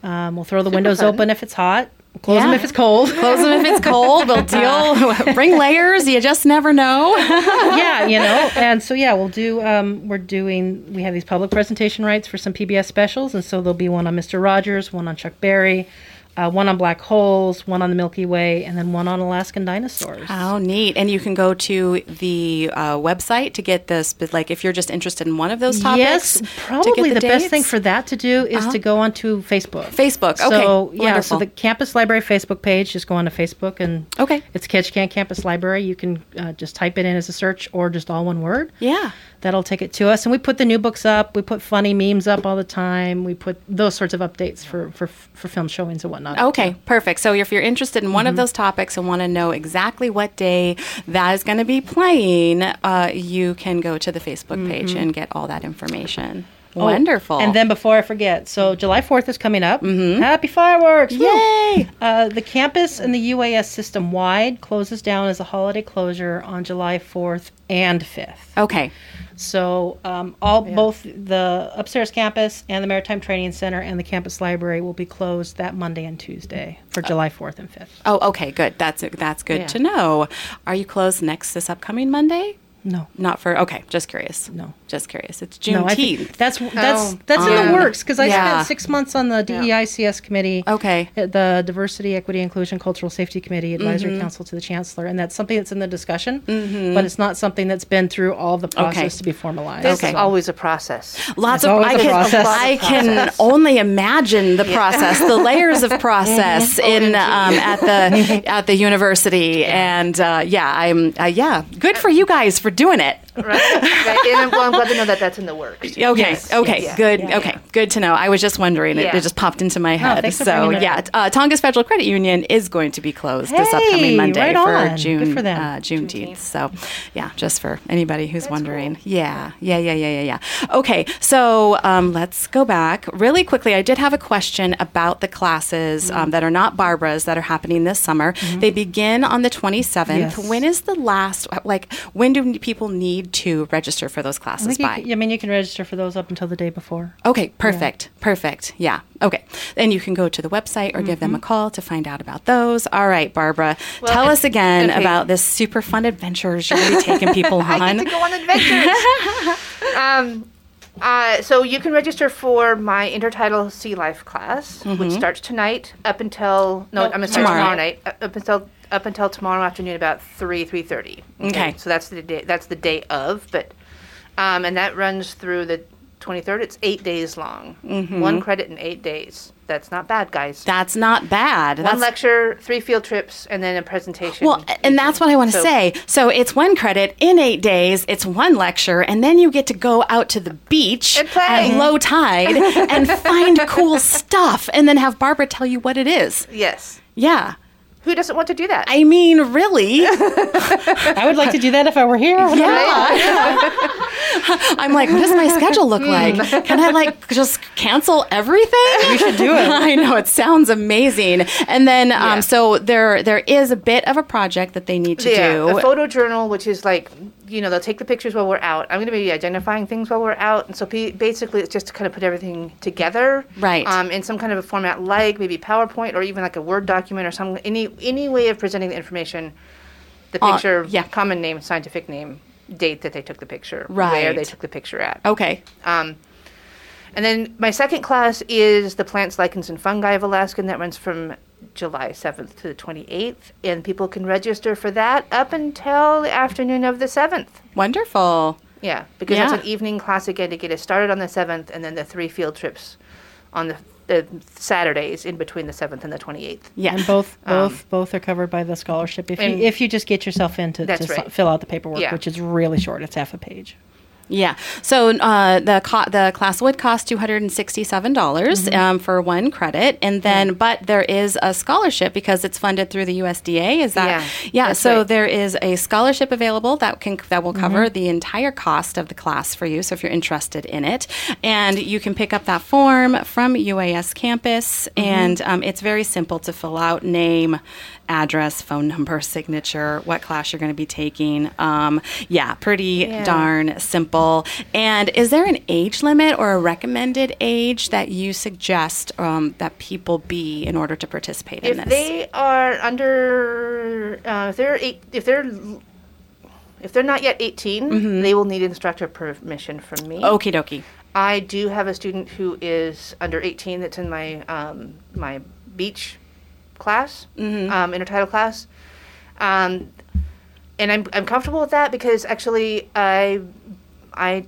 Um, we'll throw the windows fun. open if it's hot. Close them if it's cold. Close them if it's cold. We'll deal. Bring layers. You just never know. yeah, you know, and so yeah, we'll do. Um, we're doing. We have these public presentation rights for some PBS specials, and so there'll be one on Mister Rogers, one on Chuck Berry, uh, one on black holes, one on the Milky Way, and then one on Alaskan dinosaurs. How neat! And you can go to the uh, website to get this. But like, if you're just interested in one of those topics, Yes, to get probably the, best thing for that to do is Uh-huh. to go onto Facebook. Facebook. Okay, So yeah, wonderful. so the campus library Facebook page. Just go onto Facebook and Okay. it's Ketchikan Campus Library. You can uh, just type it in as a search or just all one word. yeah. That'll take it to us, and we put the new books up. We put funny memes up all the time. We put those sorts of updates for for, for film showings and whatnot. Okay, perfect. So if you're interested in one Mm-hmm. of those topics and want to know exactly what day that is going to be playing, uh, you can go to the Facebook page and get all that information. Mm-hmm. Oh, Wonderful. And then before I forget, so July 4th is coming up. Happy fireworks! Yay! Uh, the campus and the UAS system wide closes down as a holiday closure on July 4th and 5th. Okay. So um, all both the upstairs campus and the Maritime Training Center and the campus library will be closed that Monday and Tuesday for July 4th and 5th. Oh, okay, good. That's that's good Yeah. to know. Are you closed next this upcoming Monday? No. Not for okay. Just curious. No. Just curious. It's No, I Juneteenth. think that's that's Oh. that's in the works because I yeah. spent six months on the DEICS committee. Okay. the Diversity, Equity, Inclusion, Cultural Safety Committee, Advisory Mm-hmm. Council to the Chancellor, and that's something that's in the discussion, but it's not something that's been through all the process to be formalized. This Okay. is always a process. Lots It's of always I a can, process. I can only imagine the process, the layers of process in um, at the at the university, and uh, yeah, I'm uh, yeah, good for you guys for doing it. Right? right? And well, I'm glad to know that that's in the works. Okay, Yes, okay, yes, good. yeah. Okay, good to know. I was just wondering; it, Yeah. it just popped into my head. thanks so bringing yeah, up. uh, Tongass Federal Credit Union is going to be closed this upcoming Monday right for on. Good June for them. Uh, Juneteenth. So yeah, just for anybody who's That's wondering. cool. Yeah, yeah, yeah, yeah, yeah, yeah. Okay, so um, let's go back really quickly. I did have a question about the classes Mm-hmm. um, that are not Barbara's that are happening this summer. They begin on the 27th. Yes. When is the last? Like, when do people need to register for those classes think you by? can- I mean, you can register for those up until the day before. Okay, perfect. Perfect. Yeah. Okay. And you can go to the website or give them a Mm-hmm. call to find out about those. All right, Barbara, Well, tell us again okay. about this super fun adventures you're going to be taking people I on. get to go on adventures. um, uh, so you can register for my intertidal sea life class, which starts tonight up until no, I'm gonna start tomorrow. tomorrow, night uh, up until up until tomorrow afternoon about three three thirty. Okay. So that's the day. That's the day of, but um, and that runs through the 23rd. It's eight days long. One credit in eight days. That's not bad, guys. That's not bad. One That's lecture, three field trips, and then a presentation. well, and that's what I want to So- say. So it's one credit in eight days. It's one lecture, and then you get to go out to the beach at low tide and find cool stuff, and then have Barbara tell you what it is. Yes. Yeah, Who doesn't want to do that? I mean, really. I would like to do that if I were here. Yeah. I'm like, what does my schedule look like? Can I like just cancel everything? You should do it. I know it sounds amazing. And then, um, so there there is a bit of a project that they need to yeah, do. a photo journal, which is like, you know, they'll take the pictures while we're out. I'm going to be identifying things while we're out, and so pe- basically, it's just to kind of put everything together, Right. Um, in some kind of a format, like maybe PowerPoint or even like a Word document or some any any way of presenting the information, the Uh, picture, yeah. common name, scientific name, date that they took the picture, right. where they took the picture at. okay. Um, and then my second class is the plants, lichens, and fungi of Alaska, and that runs from July 7th to the 28th. And people can register for that up until the afternoon of the 7th. Wonderful. Yeah, because Yeah. that's an evening class again to get us started on the 7th, and then the three field trips on the, the Saturdays in between the 7th and the 28th. Yeah. And both Um, both both are covered by the scholarship if you if you just get yourself in to, to right. fill out the paperwork, Yeah. which is really short. It's half a page. Yeah. So uh, the co- the class would cost two hundred and sixty seven dollars Mm-hmm. um, for one credit, and then but there is a scholarship because it's funded through the USDA. Is that Yeah, that's so right. there is a scholarship available that can that will cover Mm-hmm. the entire cost of the class for you. So if you're interested in it, and you can pick up that form from UAS campus, Mm-hmm. and um, it's very simple to fill out: name, address, phone number, signature, what class you're going to be taking. Um, yeah, pretty Yeah. darn simple. And is there an age limit or a recommended age that you suggest um, that people be in order to participate in this? If they are under, uh, if they're eight, if they're if they're not yet 18, Mm-hmm. they will need instructor permission from me. Okie dokie. I do have a student who is under 18 that's in my um, my beach class, Mm-hmm. um, intertidal class, um, and I'm I'm comfortable with that because actually I I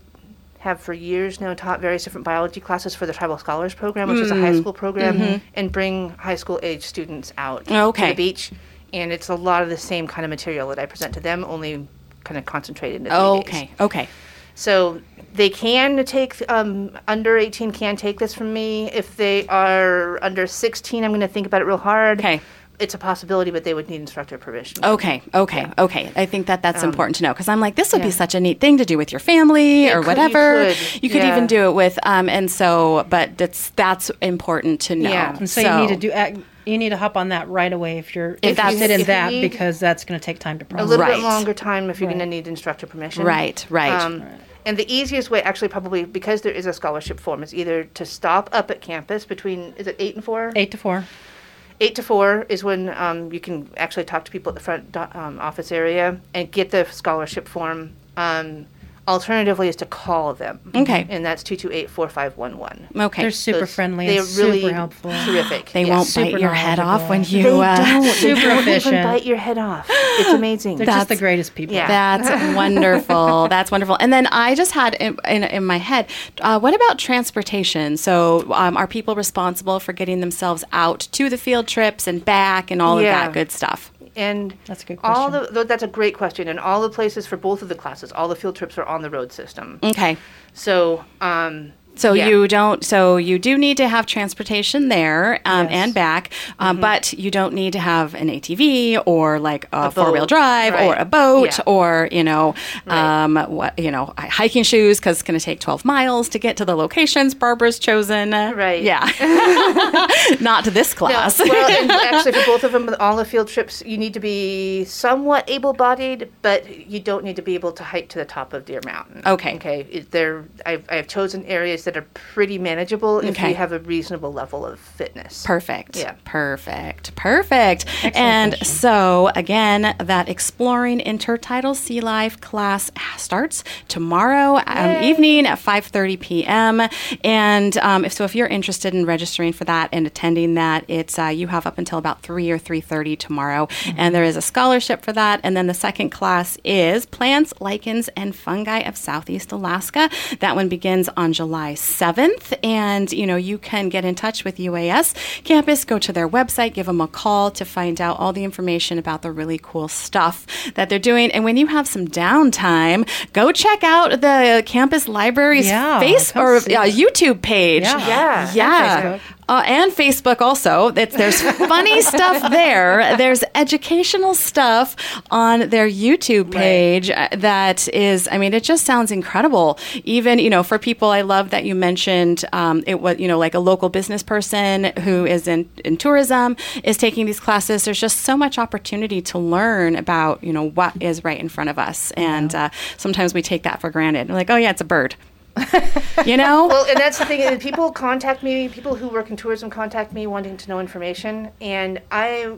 have for years now taught various different biology classes for the Tribal Scholars Program, which is a Mm. high school program, and bring high school age students out to Mm-hmm. The beach, and it's a lot of the same kind of material that I present to them, only kind of concentrated into three days. Okay. Okay. So they can take um, under 18 can take this from me. If they are under 16, I'm going to think about it real hard. Okay. It's a possibility, but they would need instructor permission. Okay, okay, okay. I think that that's important to know because I'm like, this would be Um, such a neat thing to do with your family It or could- you whatever. could, You could yeah. even do it with, um, and so, but that's that's important to know. Yeah. And so, you need to do ac- you need to hop on that right away if you're If that's- interested in if that because that's going to take time to process. A little Right. bit longer time if you're Right. going to need instructor permission. Right, right. Um, And the easiest way, actually, probably because there is a scholarship form, is either to stop up at campus between is it eight and four? Eight to four. Eight to four is when um, you can actually talk to people at the front do- um, office area and get the scholarship form. Um, alternatively, is to call them. Okay. And that's 228 4511. Okay. They're super friendly They're really super helpful. Terrific. they yes. won't super bite your head off when you. They uh, don't. super They Super don't even bite your head off. It's amazing. They're just the greatest people. Yeah. That's wonderful. That's wonderful. And then I just had in, in, in my head, uh, what about transportation? So, um, are people responsible for getting themselves out to the field trips and back and all Yeah. of that good stuff? And That's a good all question. the that's a great question and all the places for both of the classes all the field trips are on the road system Okay. so um So Yeah. you don't. So you do need to have transportation there um, Yes. and back, um, Mm-hmm. but you don't need to have an ATV or like a, four wheel drive or a boat Yeah. or you know Right. um, what you know hiking shoes because it's going to take twelve miles to get to the locations Barbara's chosen. Right. Yeah. Not to this No, class. well, and actually, for both of them, all the field trips, you need to be somewhat able-bodied, but you don't need to be able to hike to the top of Deer Mountain. Okay. Okay. It, they're, I've, I've chosen areas that are pretty manageable if Okay. you have a reasonable level of fitness. Perfect. Yeah. Perfect. Perfect. and question. so again, that exploring intertidal sea life class starts tomorrow um, evening at 5:30 p.m. And um, if so, if you're interested in registering for that and attending that, it's uh, you have up until about three or 3:30 tomorrow, and there is a scholarship for that. And then the second class is plants, lichens, and fungi of Southeast Alaska. That one begins on July 7th, and you know you can get in touch with UAS campus, go to their website, give them a call to find out all the information about the really cool stuff that they're doing. And when you have some downtime, go check out the campus library's Yeah, face or uh. YouTube page. Yeah. Yeah. Yeah. Uh, and Facebook also. It's, there's funny stuff there. There's educational stuff on their YouTube page uh, that is, I mean, it just sounds incredible. Even, you know, for people, I love that you mentioned um, it was, you know, like a local business person who is in, in tourism is taking these classes. There's just so much opportunity to learn about, you know, what is right in front of us. And uh, sometimes we take that for granted. We're like, oh, yeah, it's a bird. you know? well, and that's the thing. People contact me. People who work in tourism contact me wanting to know information, and I,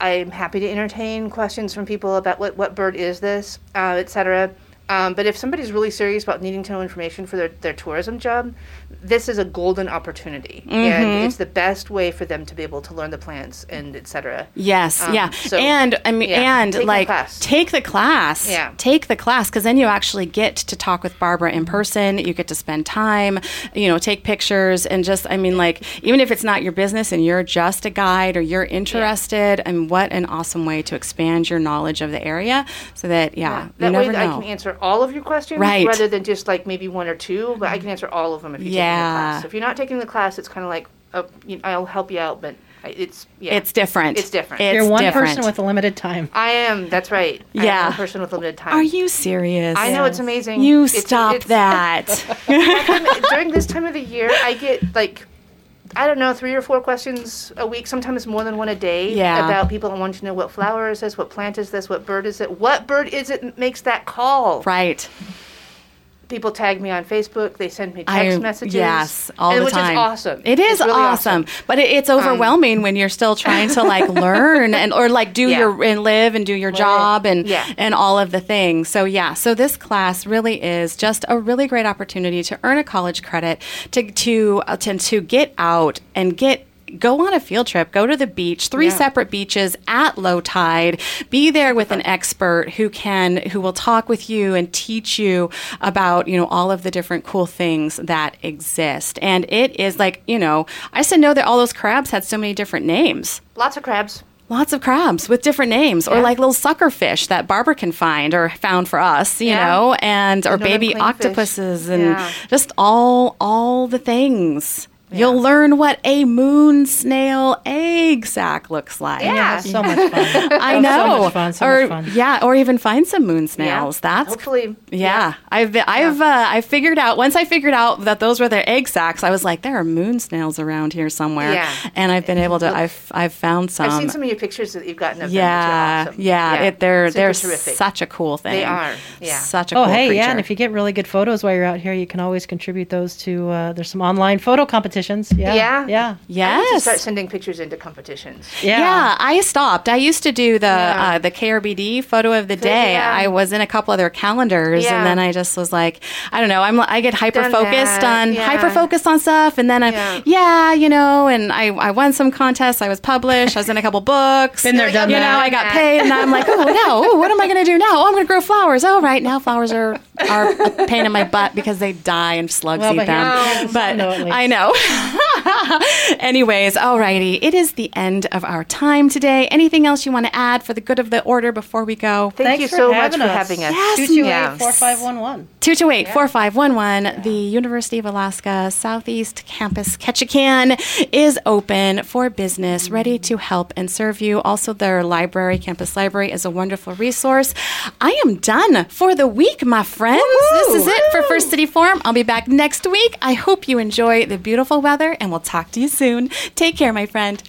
I'm happy to entertain questions from people about what what bird is this, uh, etc. Um, but if somebody's really serious about needing to know information for their, their tourism job, this is a golden opportunity, Mm-hmm. and it's the best way for them to be able to learn the plants and etc. Yes, Um, yeah. so- and I mean yeah, and take the like class. take the class. Yeah. Take the class cuz then you actually get to talk with Barbara in person, you get to spend time, you know, take pictures and just I mean like even if it's not your business and you're just a guide or you're interested, and what an awesome way to expand your knowledge of the area so that yeah, you That way. I can answer all of your questions Right. rather than just like maybe one or two. But I can answer all of them if taking Yeah. the class. So if you're not taking the class, it's kind of like oh, you I'll help you out, but it's yeah, it's different. It's different. It's You're one different. person with a limited time. I am. That's right. I am Yeah. a person with limited time. Are you serious? I know it's amazing. You It's- stop it's- that. During this time of the year, I get like. I don't know, three or four questions a week, sometimes more than one a day, Yeah. about people wanting to know what flower is this, what plant is this, what bird is it, what bird is it makes that call. right. People tag me on Facebook. They send me I- text messages. Yes, all and the which time. is awesome. It is really awesome, but it, it's overwhelming when you're still trying to like learn and or like do Yeah. your and live and do your job and Yeah. and all of the things. So yeah, so this class really is just a really great opportunity to earn a college credit to to uh, to, to get out and get go on a field trip go to the beach three Yeah. separate beaches at low tide be there with an expert who can who will talk with you and teach you about you know all of the different cool things that exist and it is like you know i just didn't know that all those crabs had so many different names Lots of crabs. Lots of crabs with different names, or Yeah. like little sucker fish that Barbara can find or found for us, you Yeah. know, and or baby clean fish. octopuses and Yeah. just all all the things. You'll learn what a moon snail egg sack looks like. Yeah. so much fun. I know. So know. much fun, so or much fun. yeah, or even find some moon snails. Yeah. That's hopefully. yeah, I've I've uh, I figured out once I figured out that those were their egg sacs. I was like, there are moon snails around here somewhere, Yeah. and I've been able to. I've I've found some. I've seen some of your pictures that you've gotten of yeah, them. which are yeah. It, they're Super they're terrific. such a cool thing. They are, yeah. such a Oh, cool hey, creature. yeah, and if you get really good photos while you're out here, you can always contribute those to. Uh, there's some online photo competitions competitions. Yeah. Yeah? Yeah. I to Yes. start sending pictures into competitions. Yeah. Yeah, I stopped. I used to do the Yeah. uh, the KRBD photo of the day. yeah. I was in a couple other calendars, Yeah. and then I just was like, I don't know. I'm I get hyper focused on yeah. hyper focused on stuff, and then I Yeah. yeah, you know, and I I won some contests. I was published. I was in a couple books. Been there, done You know. I got paid, and I'm like, oh no, oh, what am I going to do now? Oh, I'm going to grow flowers. Oh, right now flowers are are a pain in my butt because they die and slugs Well, eat but them. here- But No. I know. Anyways, alrighty, it is the end of our time today. Anything else you want to add for the good of the order before we go? Thank Thanks you for so much having for us. having us. Yes. Two two Yeah. eight four five one one. 228 4511, the University of Alaska Southeast Campus Ketchikan is open for business, ready to help and serve you. Also, their library, campus library, is a wonderful resource. I am done for the week, my friends. This is it for First City Forum. I'll be back next week. I hope you enjoy the weather, and we'll talk to you soon. Take care, my friend.